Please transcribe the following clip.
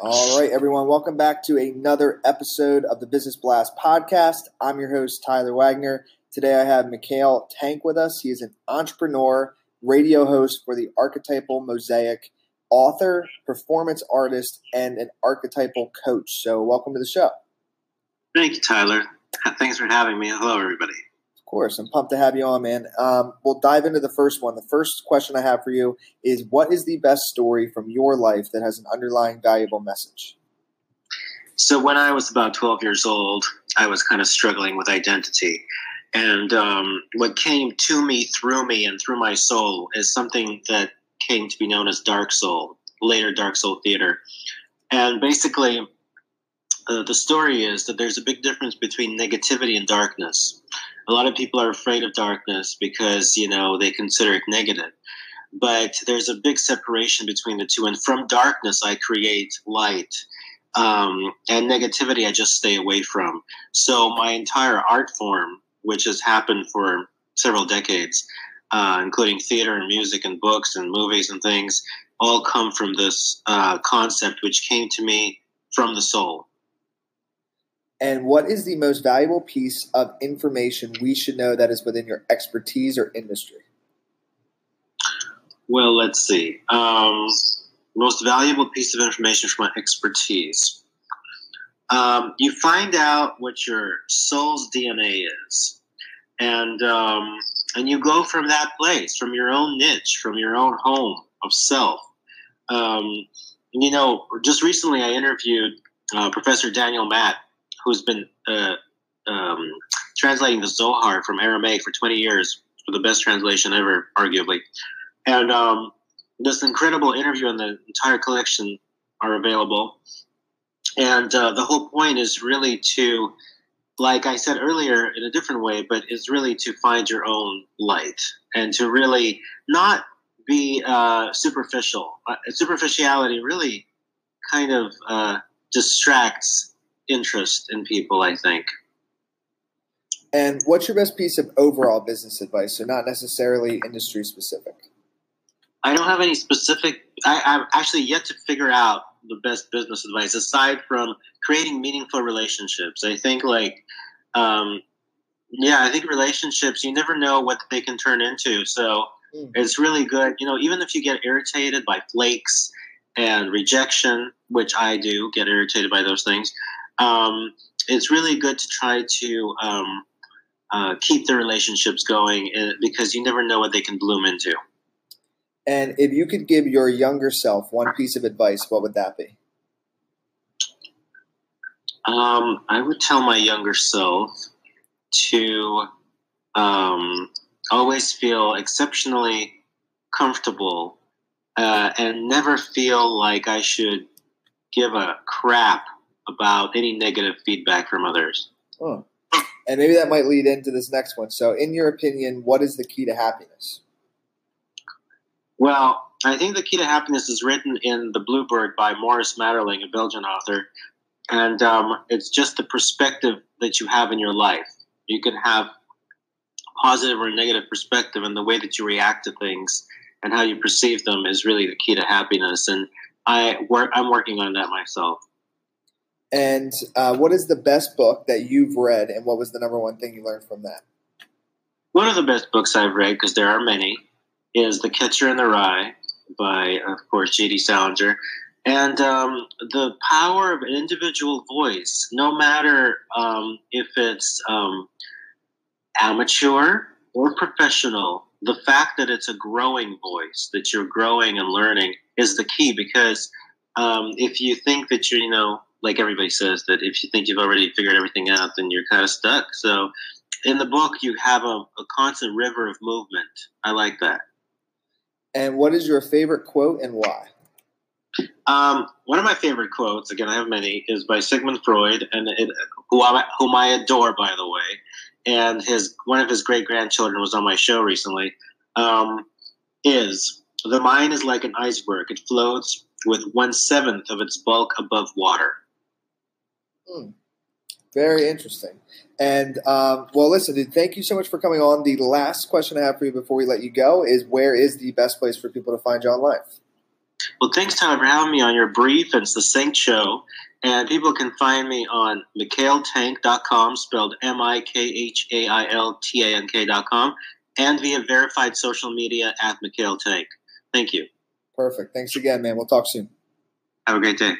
All right, everyone, welcome back to another episode of the Business Blast podcast. I'm your host, Tyler Wagner. Today I have Mikhail Tank with us. He is an entrepreneur, radio host for the Archetypal Mosaic, author, performance artist, and an archetypal coach. So, welcome to the show. Thank you, Tyler. Thanks for having me. Hello, everybody course. I'm pumped to have you on, man. Um, we'll dive into the first one. The first question I have for you is what is the best story from your life that has an underlying valuable message? So, when I was about 12 years old, I was kind of struggling with identity. And um, what came to me, through me, and through my soul is something that came to be known as Dark Soul, later Dark Soul Theater. And basically, uh, the story is that there's a big difference between negativity and darkness a lot of people are afraid of darkness because you know they consider it negative. But there's a big separation between the two and from darkness i create light um, and negativity i just stay away from. So my entire art form which has happened for several decades uh, including theater and music and books and movies and things all come from this uh, concept which came to me from the soul and what is the most valuable piece of information we should know that is within your expertise or industry? Well, let's see. Um, most valuable piece of information from my expertise. Um, you find out what your soul's DNA is, and um, and you go from that place, from your own niche, from your own home of self. Um, you know, just recently I interviewed uh, Professor Daniel Matt, who's been uh, um, translating the Zohar from Aramaic for 20 years, for the best translation ever, arguably. And um, this incredible interview and the entire collection are available. And uh, the whole point is really to, like I said earlier in a different way, but is really to find your own light and to really not be uh, superficial. Uh, superficiality really kind of uh, distracts interest in people, I think. And what's your best piece of overall business advice? So, not necessarily industry specific. I don't have any specific. I, I've actually yet to figure out the best business advice aside from creating meaningful relationships. I think, like, um, yeah, I think relationships, you never know what they can turn into. So, mm. it's really good. You know, even if you get irritated by flakes and rejection, which I do get irritated by those things, um, it's really good to try to um, uh, keep the relationships going because you never know what they can bloom into. And if you could give your younger self one piece of advice, what would that be? Um, I would tell my younger self to um, always feel exceptionally comfortable uh, and never feel like I should give a crap about any negative feedback from others. Oh. And maybe that might lead into this next one. So, in your opinion, what is the key to happiness? Well, I think the key to happiness is written in The Bluebird by Maurice Maeterlinck, a Belgian author. And um, it's just the perspective that you have in your life. You can have positive or negative perspective, and the way that you react to things and how you perceive them is really the key to happiness. And I work, I'm working on that myself. And uh, what is the best book that you've read, and what was the number one thing you learned from that? One of the best books I've read, because there are many, is The Catcher in the Rye by, of course, J.D. Salinger. And um, the power of an individual voice, no matter um, if it's um, amateur or professional, the fact that it's a growing voice, that you're growing and learning, is the key. Because um, if you think that you're, you know, like everybody says that if you think you've already figured everything out, then you're kind of stuck. So in the book, you have a, a constant river of movement. I like that. And what is your favorite quote and why? Um, one of my favorite quotes, again, I have many, is by Sigmund Freud, and it, who I, whom I adore, by the way. And his one of his great grandchildren was on my show recently. Um, is the mind is like an iceberg; it floats with one seventh of its bulk above water. Hmm. Very interesting. And um, well, listen, dude, thank you so much for coming on. The last question I have for you before we let you go is: Where is the best place for people to find you online? Well, thanks, Tyler, for having me on your brief and succinct show. And people can find me on mikhailtank.com, spelled M I K H A I L T A N K.com, and via verified social media at Mikhail Tank. Thank you. Perfect. Thanks again, man. We'll talk soon. Have a great day.